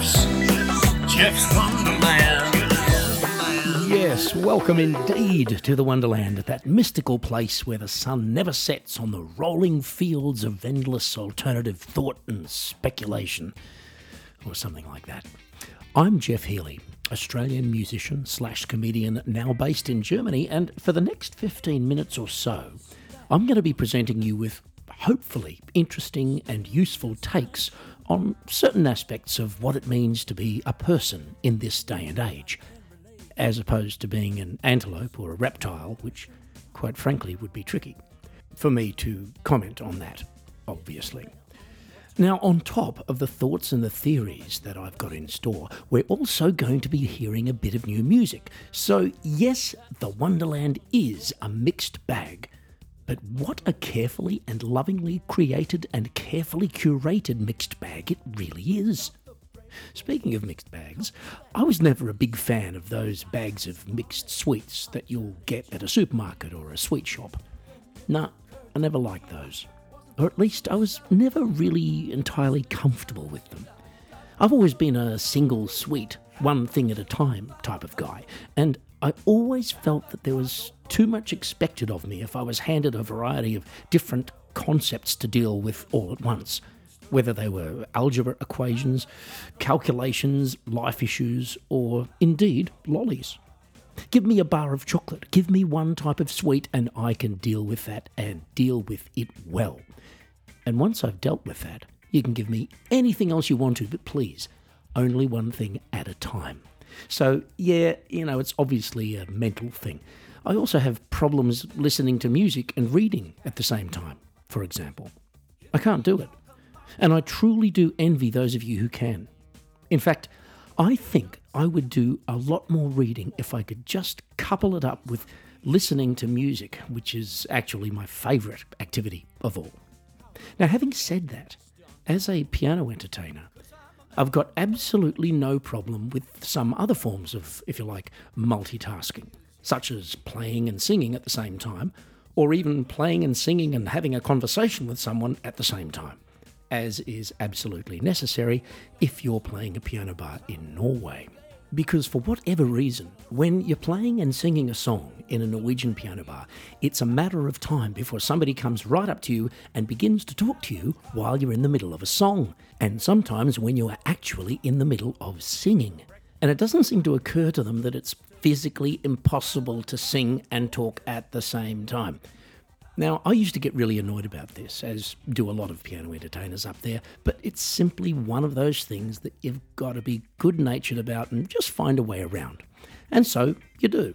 Geoff's Geoff's Wonderland. Yes, welcome indeed to the Wonderland, that mystical place where the sun never sets on the rolling fields of endless alternative thought and speculation, or something like that. I'm Geoff Healy, Australian musician slash comedian now based in Germany, and for the next 15 minutes or so, I'm going to be presenting you with hopefully interesting and useful takes on certain aspects of what it means to be a person in this day and age as opposed to being an antelope or a reptile, which, quite frankly, would be tricky for me to comment on that, obviously. Now, on top of the thoughts and the theories that I've got in store, we're also going to be hearing a bit of new music. So, yes, the Wonderland is a mixed bag, but what a carefully and lovingly created and carefully curated mixed bag it really is. Speaking of mixed bags, I was never a big fan of those bags of mixed sweets that you'll get at a supermarket or a sweet shop. Nah, I never liked those. Or at least I was never really entirely comfortable with them. I've always been a single sweet, one thing at a time type of guy, and I always felt that there was too much expected of me if I was handed a variety of different concepts to deal with all at once whether they were algebra equations, calculations, life issues, or indeed lollies. Give me a bar of chocolate, give me one type of sweet, and I can deal with that and deal with it well. And once I've dealt with that, you can give me anything else you want to, but please, only one thing at a time. So, yeah, you know, it's obviously a mental thing. I also have problems listening to music and reading at the same time, for example. I can't do it. And I truly do envy those of you who can. In fact, I think I would do a lot more reading if I could just couple it up with listening to music, which is actually my favourite activity of all. Now, having said that, as a piano entertainer, I've got absolutely no problem with some other forms of, if you like, multitasking, such as playing and singing at the same time, or even playing and singing and having a conversation with someone at the same time as is absolutely necessary if you're playing a piano bar in Norway. Because for whatever reason, when you're playing and singing a song in a Norwegian piano bar, it's a matter of time before somebody comes right up to you and begins to talk to you while you're in the middle of a song, and sometimes when you are actually in the middle of singing. And it doesn't seem to occur to them that it's physically impossible to sing and talk at the same time. Now, I used to get really annoyed about this, as do a lot of piano entertainers up there, but it's simply one of those things that you've got to be good natured about and just find a way around. And so you do.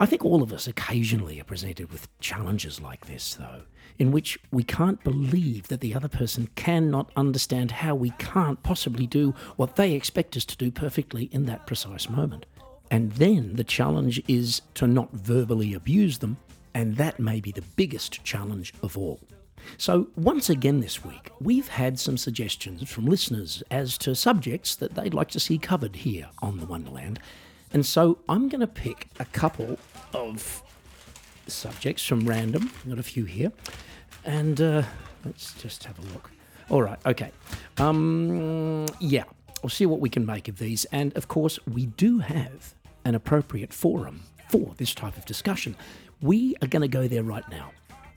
I think all of us occasionally are presented with challenges like this, though, in which we can't believe that the other person cannot understand how we can't possibly do what they expect us to do perfectly in that precise moment. And then the challenge is to not verbally abuse them and that may be the biggest challenge of all. So, once again this week, we've had some suggestions from listeners as to subjects that they'd like to see covered here on the Wonderland. And so I'm going to pick a couple of subjects from random. Got a few here. And uh, let's just have a look. All right, okay. Um, yeah, we'll see what we can make of these. And of course, we do have an appropriate forum for this type of discussion. We are going to go there right now.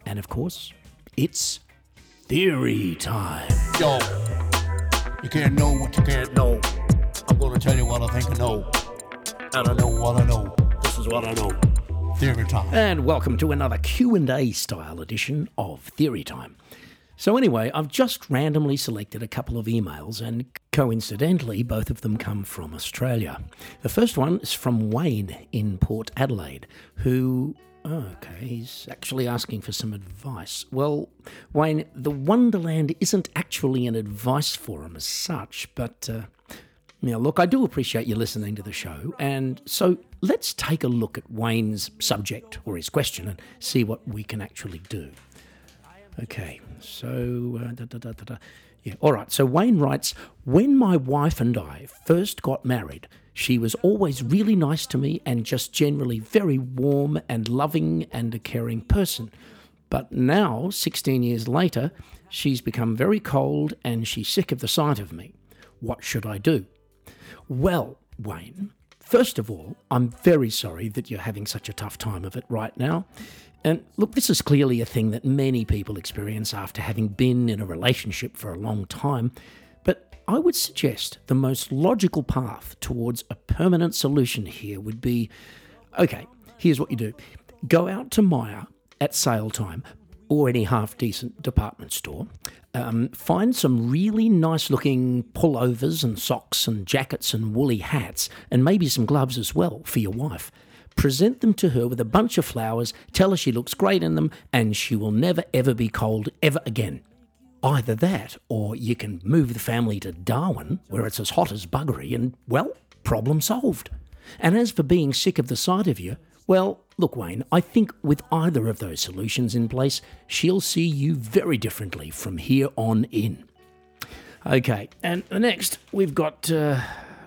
And of course, it's theory time. Yo, you can't know what you can't know. I'm gonna tell you what I think I know. And I know what I know. This is what I know. Theory time. And welcome to another Q&A style edition of Theory Time. So anyway, I've just randomly selected a couple of emails and coincidentally both of them come from Australia. The first one is from Wayne in Port Adelaide who Oh, okay, he's actually asking for some advice. Well, Wayne, the Wonderland isn't actually an advice forum as such, but uh, now look, I do appreciate you listening to the show, and so let's take a look at Wayne's subject or his question and see what we can actually do. Okay, so uh, da, da, da, yeah, all right. So Wayne writes, when my wife and I first got married. She was always really nice to me and just generally very warm and loving and a caring person. But now, 16 years later, she's become very cold and she's sick of the sight of me. What should I do? Well, Wayne, first of all, I'm very sorry that you're having such a tough time of it right now. And look, this is clearly a thing that many people experience after having been in a relationship for a long time. But I would suggest the most logical path towards a permanent solution here would be okay, here's what you do go out to Myer at sale time or any half decent department store. Um, find some really nice looking pullovers and socks and jackets and woolly hats and maybe some gloves as well for your wife. Present them to her with a bunch of flowers, tell her she looks great in them, and she will never ever be cold ever again. Either that, or you can move the family to Darwin, where it's as hot as buggery, and, well, problem solved. And as for being sick of the sight of you, well, look, Wayne, I think with either of those solutions in place, she'll see you very differently from here on in. Okay, and next we've got uh,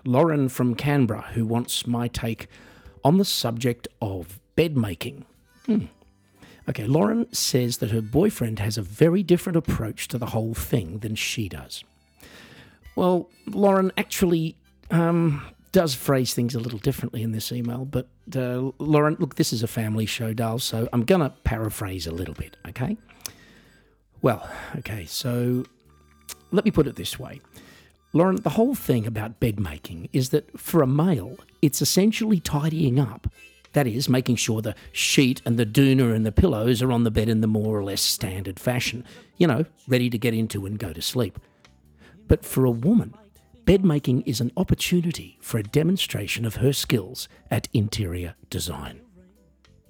Lauren from Canberra who wants my take on the subject of bed making. Hmm. Okay, Lauren says that her boyfriend has a very different approach to the whole thing than she does. Well, Lauren, actually, um, does phrase things a little differently in this email, but uh, Lauren, look, this is a family show, Dale, so I'm going to paraphrase a little bit, okay? Well, okay, so let me put it this way. Lauren, the whole thing about bed making is that for a male, it's essentially tidying up. That is, making sure the sheet and the doona and the pillows are on the bed in the more or less standard fashion, you know, ready to get into and go to sleep. But for a woman, bedmaking is an opportunity for a demonstration of her skills at interior design.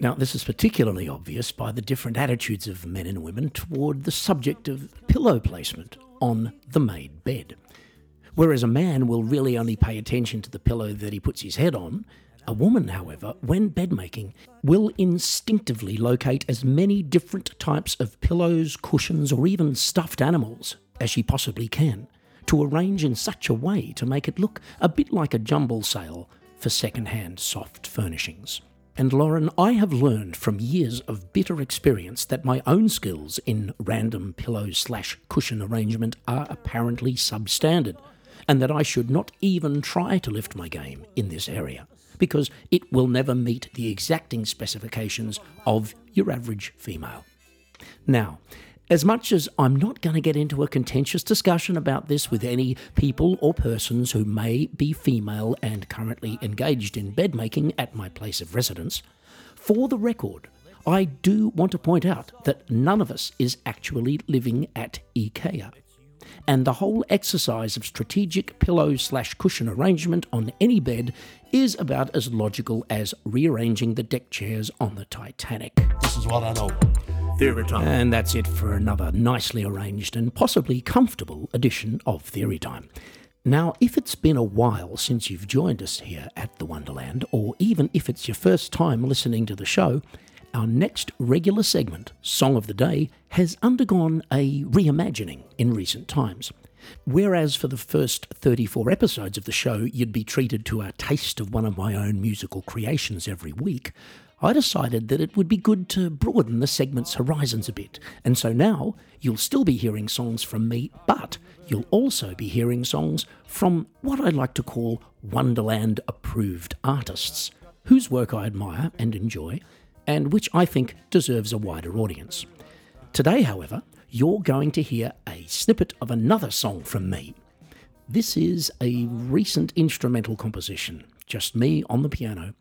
Now, this is particularly obvious by the different attitudes of men and women toward the subject of pillow placement on the made bed. Whereas a man will really only pay attention to the pillow that he puts his head on, a woman, however, when bedmaking, will instinctively locate as many different types of pillows, cushions, or even stuffed animals as she possibly can to arrange in such a way to make it look a bit like a jumble sale for second-hand soft furnishings. And Lauren, I have learned from years of bitter experience that my own skills in random pillow slash cushion arrangement are apparently substandard, and that I should not even try to lift my game in this area, because it will never meet the exacting specifications of your average female. Now, as much as I'm not going to get into a contentious discussion about this with any people or persons who may be female and currently engaged in bedmaking at my place of residence, for the record, I do want to point out that none of us is actually living at IKEA. And the whole exercise of strategic pillow slash cushion arrangement on any bed is about as logical as rearranging the deck chairs on the Titanic. This is what I know. Theory Time. And that's it for another nicely arranged and possibly comfortable edition of Theory Time. Now, if it's been a while since you've joined us here at the Wonderland, or even if it's your first time listening to the show, our next regular segment, Song of the Day, has undergone a reimagining in recent times. Whereas for the first 34 episodes of the show, you'd be treated to a taste of one of my own musical creations every week, I decided that it would be good to broaden the segment's horizons a bit. And so now you'll still be hearing songs from me, but you'll also be hearing songs from what I like to call Wonderland approved artists, whose work I admire and enjoy, and which I think deserves a wider audience. Today, however, you're going to hear a snippet of another song from me. This is a recent instrumental composition, just me on the piano,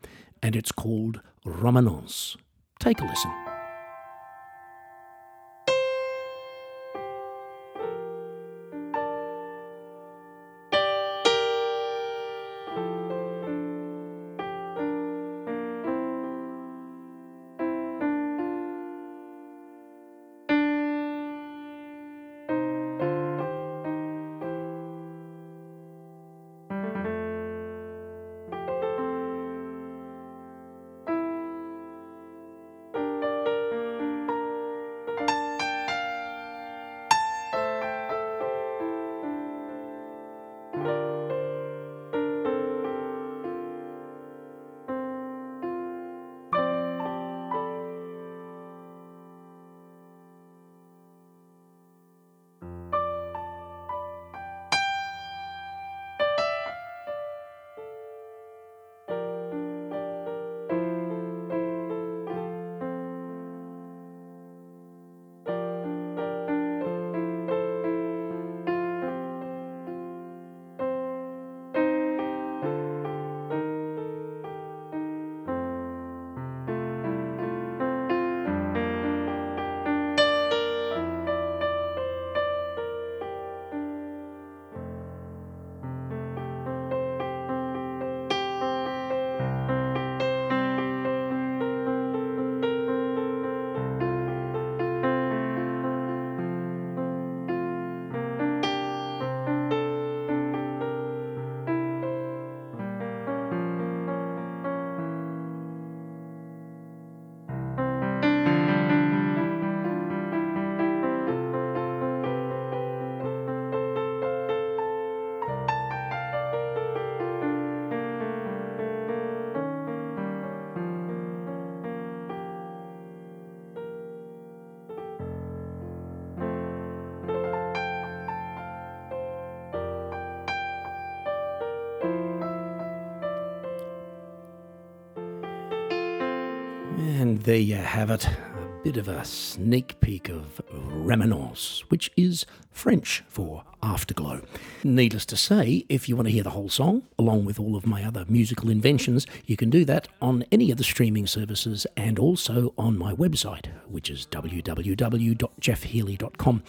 and it's called Remanence. Take a listen. There you have it. A bit of a sneak peek of Remanence, which is French for afterglow. Needless to say, if you want to hear the whole song, along with all of my other musical inventions, you can do that on any of the streaming services and also on my website, which is www.jeffhealy.com.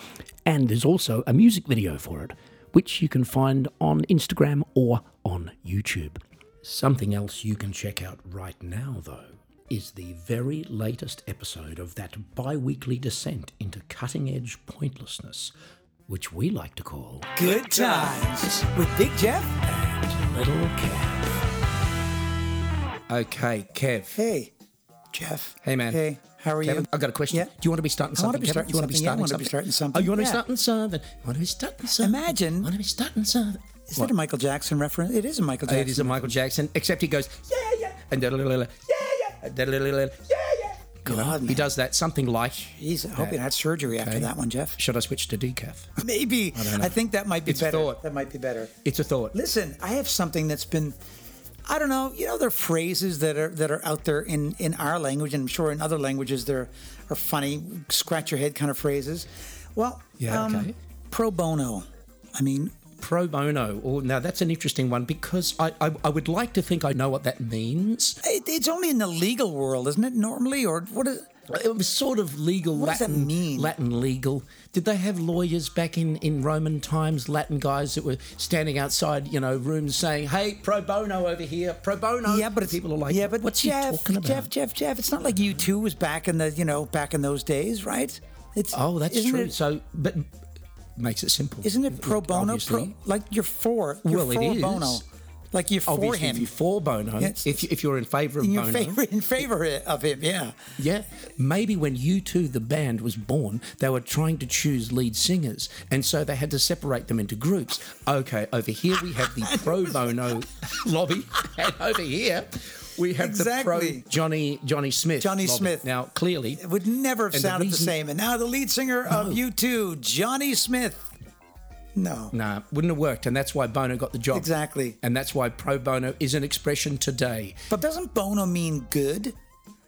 And there's also a music video for it, which you can find on Instagram or on YouTube. Something else you can check out right now, though, is the very latest episode of that bi weekly descent into cutting edge pointlessness, which we like to call Good times with Big Geoff. And Little Kev. Okay, Kev. Hey, Geoff. Hey, man. Hey, how are Kevin, you? I've got a question. Yeah. Do you want to be starting I want something? to be starting Do you want to be something, yeah, I starting want to be starting something. Oh, you want to be Yeah. starting something? You want to be starting something? Imagine- Want to be starting something? Is that a Michael Jackson reference? It is a Michael Jackson. It is a Michael Jackson, except he goes, yeah, yeah, and da- da- da- da- yeah, yeah, yeah, yeah. You know, God, he man. does that something like. Jeez, I hope you had surgery after Okay. that one, Geoff. Should I switch to decaf? Maybe. know. I think that might be It's a better. thought. That might be better. It's a thought. Listen, I have something that's been I don't know, you know there are phrases that are that are out there in in our language and I'm sure in other languages there are funny scratch your head kind of phrases. Well, Yeah, um, okay. pro bono. I mean, Pro bono. Oh, now that's an interesting one because I, I I would like to think I know what that means. it, it's only in the legal world, isn't it? Normally, or what is? It was sort of legal What does that Latin. mean? Latin legal. Did they have lawyers back in, in Roman times? Latin guys that were standing outside, you know, rooms saying, "Hey, pro bono over here, pro bono." Yeah, but people are like, yeah, but what's Geoff, he talking about?" Geoff, Geoff, Geoff. It's not like you two was back in the you know back in those days, right? It's oh, that's true. It, so, but makes it simple, isn't it pro bono? Pro, like you're for you're Well, it for is. bono, like you're for Obviously, him. if you're for Bono, Yes. if, if you're in favour of Bono, favor in favor of him, yeah. Yeah, maybe when U2, the band, was born, they were trying to choose lead singers, and so they had to separate them into groups. Okay, over here we have the pro bono lobby, and over here we have the Exactly. pro Johnny Johnny Smith. Johnny lobby. Smith. Now, clearly, It would never have And the sounded the, same. And now the lead singer of U2, Johnny Smith. No. nah, wouldn't have worked, and that's why Bono got the job. Exactly. and that's why pro bono is an expression today. But doesn't bono mean good?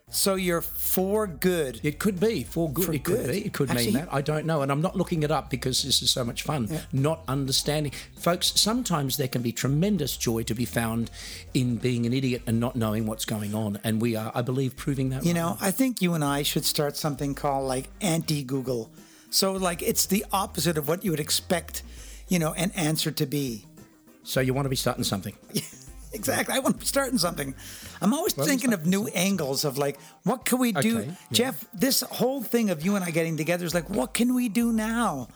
So you're for good. It could be for good. For it could be. It could Actually- mean that. I don't know, and I'm not looking it up because this is so much fun. Not understanding, folks. Sometimes there can be tremendous joy to be found in being an idiot and not knowing what's going on, and we are, I believe, proving that. You right know, now. I think you and I should start something called like anti Google. So, like, it's the opposite of what you would expect, you know, an answer to be. So you want to be starting something? Exactly. I want to be starting something. I'm always thinking of new angles of like, what can we do? Okay, yeah. Geoff, this whole thing of you and I getting together is like, what can we do now?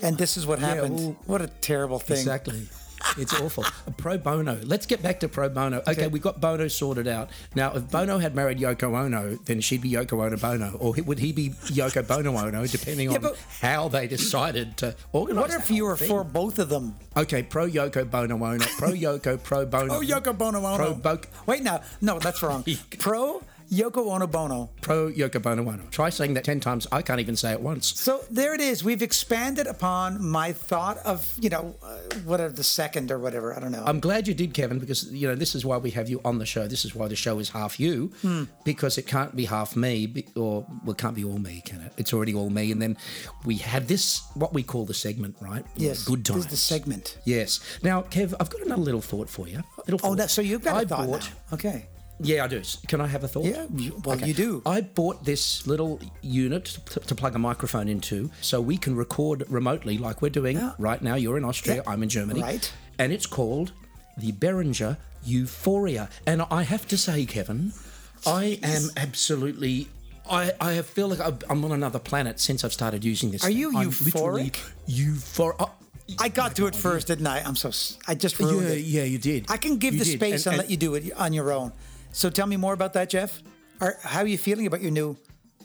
And this is what happened. well, what a terrible thing. Exactly. It's awful. Pro bono. Let's get back to pro bono. Okay, we've got Bono sorted out. Now, if Bono had married Yoko Ono, then she'd be Yoko Ono Bono, or would he be Yoko Bono Ono, depending on how they decided to organise. What if you were thing. for both of them? Okay, pro Yoko Bono Ono, pro Yoko, pro Bono. Oh, Yoko Bono Ono. Pro Bo- Wait, now, no, that's wrong. Pro Yoko Ono Bono. pro Yoko Bono Ono. Try saying that 10 times. I can't even say it once. So there it is. We've expanded upon my thought of, you know, uh, whatever the second or whatever. I don't know. I'm glad you did, Kevin, because you know this is why we have you on the show. This is why the show is half you, Hmm. because it can't be half me, or well, it can't be all me, can it? It's already all me, and then we have this what we call the segment, right? yes. good time. This times. is the segment. Yes. Now, Kev, I've got another little thought for you. Little Oh, that, so you've got a I thought bought. Okay. Yeah, I do. Can I have a thought? Yeah, well, you do. I bought this little unit to, to plug a microphone into so we can record remotely like we're doing Yeah. right now. You're in Austria, Yeah. I'm in Germany. Right. And it's called the Behringer U-Phoria. And I have to say, Kevin, I am absolutely. I, I feel like I'm on another planet since I've started using this. Are you I'm euphoric? Euphoric. Oh, uh, I got to it first, didn't I? I'm so. I just ruined yeah, it. yeah, you did. I can give You the did. space and, And- let you do it on your own. So tell me more about that, Geoff. Or how are you feeling about your new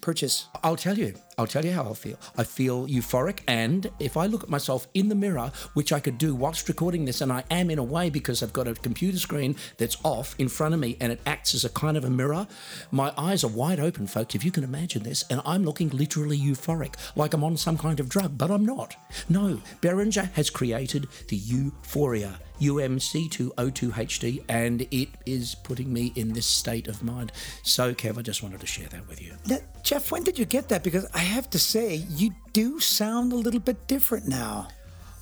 purchase? I'll tell you. I'll tell you how I feel. I feel euphoric, and if I look at myself in the mirror, which I could do whilst recording this, and I am in a way because I've got a computer screen that's off in front of me and it acts as a kind of a mirror, my eyes are wide open, folks, if you can imagine this, and I'm looking literally euphoric, like I'm on some kind of drug, but I'm not. No, Behringer has created the U-Phoria. UMC202HD, and it is putting me in this state of mind. So, Kev, I just wanted to share that with you. Now, Geoff, when did you get that? Because I have to say, you do sound a little bit different now.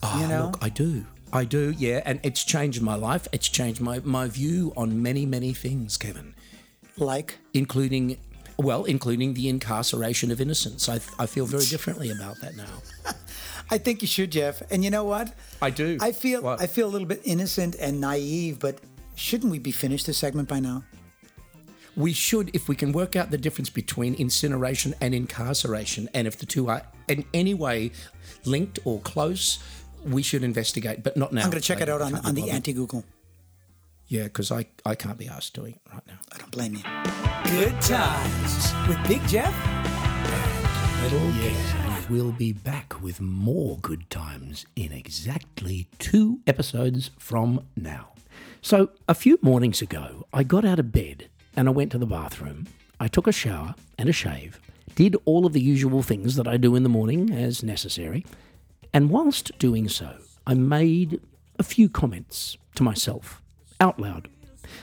Ah, you know? Look, I do. I do, yeah, and it's changed my life. It's changed my, my view on many, many things, Kevin, like, including, well, including the incarceration of innocence. I, I feel very differently about that now. I think you should, Geoff. And you know what? I do. I feel What? I feel a little bit innocent and naive, but shouldn't we be finished this segment by now? We should, if we can work out the difference between incineration and incarceration, and if the two are in any way linked or close, we should investigate, but not now. I'm going to check it out on, on the anti Google. Yeah, because I, I can't be asked doing it right now. I don't blame you. Good times with Big Geoff. Yes, and we'll be back with more good times in exactly two episodes from now. So, a few mornings ago, I got out of bed and I went to the bathroom. I took a shower and a shave, did all of the usual things that I do in the morning as necessary, and whilst doing so, I made a few comments to myself out loud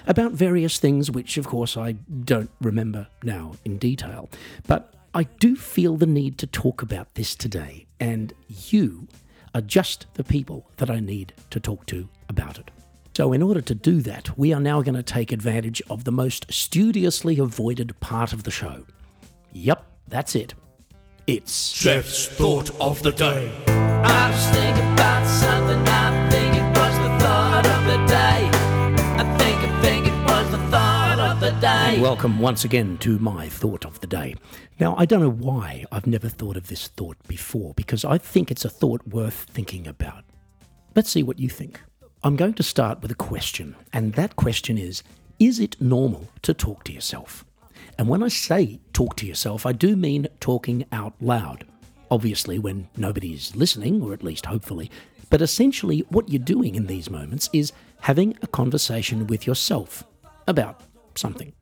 about various things which, of course, I don't remember now in detail. But I do feel the need to talk about this today, and you are just the people that I need to talk to about it. So, in order to do that, we are now going to take advantage of the most studiously avoided part of the show. Yep, that's it. It's Geoff's thought of the day. I just think about something. I think it was the thought of the day. I think, I think it was the thought of the day. Welcome once again to my thought of the day. Now, I don't know why I've never thought of this thought before, because I think it's a thought worth thinking about. Let's see what you think. I'm going to start with a question, and that question is Is it normal to talk to yourself? And when I say talk to yourself, I do mean talking out loud. Obviously, when nobody's listening, or at least hopefully. But essentially, what you're doing in these moments is having a conversation with yourself about something.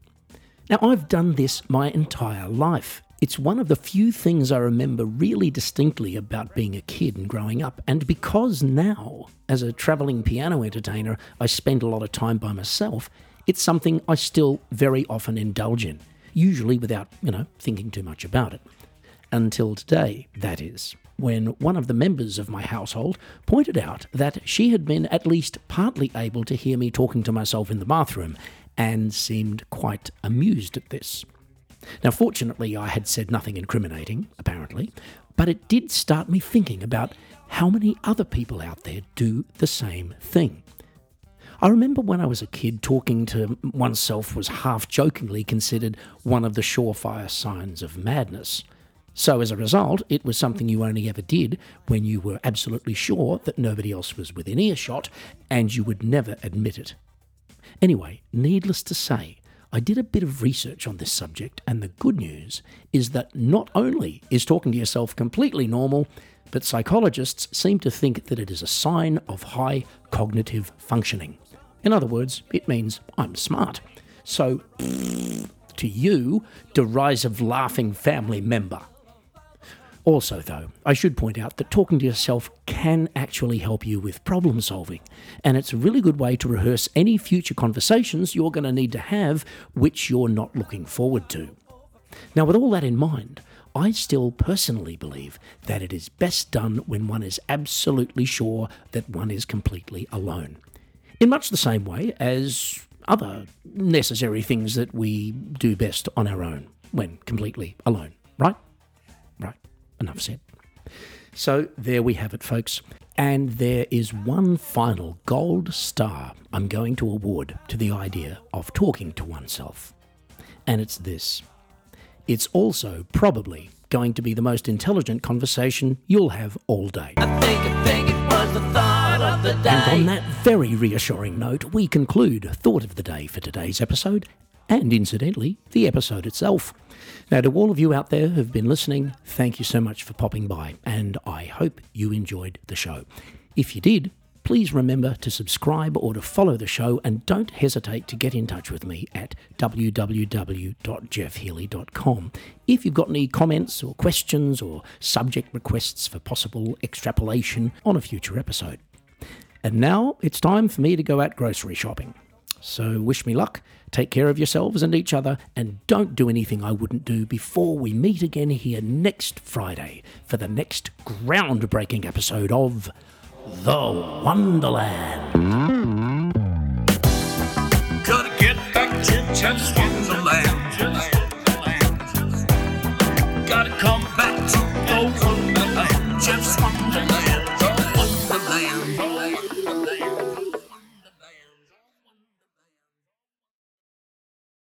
Now, I've done this my entire life. It's one of the few things I remember really distinctly about being a kid and growing up. And because now, as a travelling piano entertainer, I spend a lot of time by myself, it's something I still very often indulge in, usually without, you know, thinking too much about it. Until today, that is, when one of the members of my household pointed out that she had been at least partly able to hear me talking to myself in the bathroom and seemed quite amused at this. Now, fortunately, I had said nothing incriminating, apparently, but it did start me thinking about how many other people out there do the same thing. I remember when I was a kid, talking to oneself was half jokingly considered one of the surefire signs of madness. So, as a result, it was something you only ever did when you were absolutely sure that nobody else was within earshot and you would never admit it. Anyway, needless to say, I did a bit of research on this subject, and the good news is that not only is talking to yourself completely normal, but psychologists seem to think that it is a sign of high cognitive functioning. In other words, it means I'm smart. So, to you, derisive laughing family member. Also, though, I should point out that talking to yourself can actually help you with problem solving, and it's a really good way to rehearse any future conversations you're going to need to have which you're not looking forward to. Now, with all that in mind, I still personally believe that it is best done when one is absolutely sure that one is completely alone. In much the same way as other necessary things that we do best on our own when completely alone, right? Right, enough said. So there we have it, folks. And there is one final gold star I'm going to award to the idea of talking to oneself. And it's this it's also probably going to be the most intelligent conversation you'll have all day. I think, I think it was the thought of the day. And on that very reassuring note, we conclude Thought of the Day for today's episode, and incidentally, the episode itself. Now, to all of you out there who've been listening, thank you so much for popping by, and I hope you enjoyed the show. If you did, please remember to subscribe or to follow the show, and don't hesitate to get in touch with me at www.jeffhealy.com. If you've got any comments or questions or subject requests for possible extrapolation on a future episode. And now it's time for me to go out grocery shopping. So wish me luck, take care of yourselves and each other, and don't do anything I wouldn't do before we meet again here next Friday for the next groundbreaking episode of The Wonderland. Gotta get back to Geoff's Wonderland. Gotta come back to the Wonderland. Wonderland.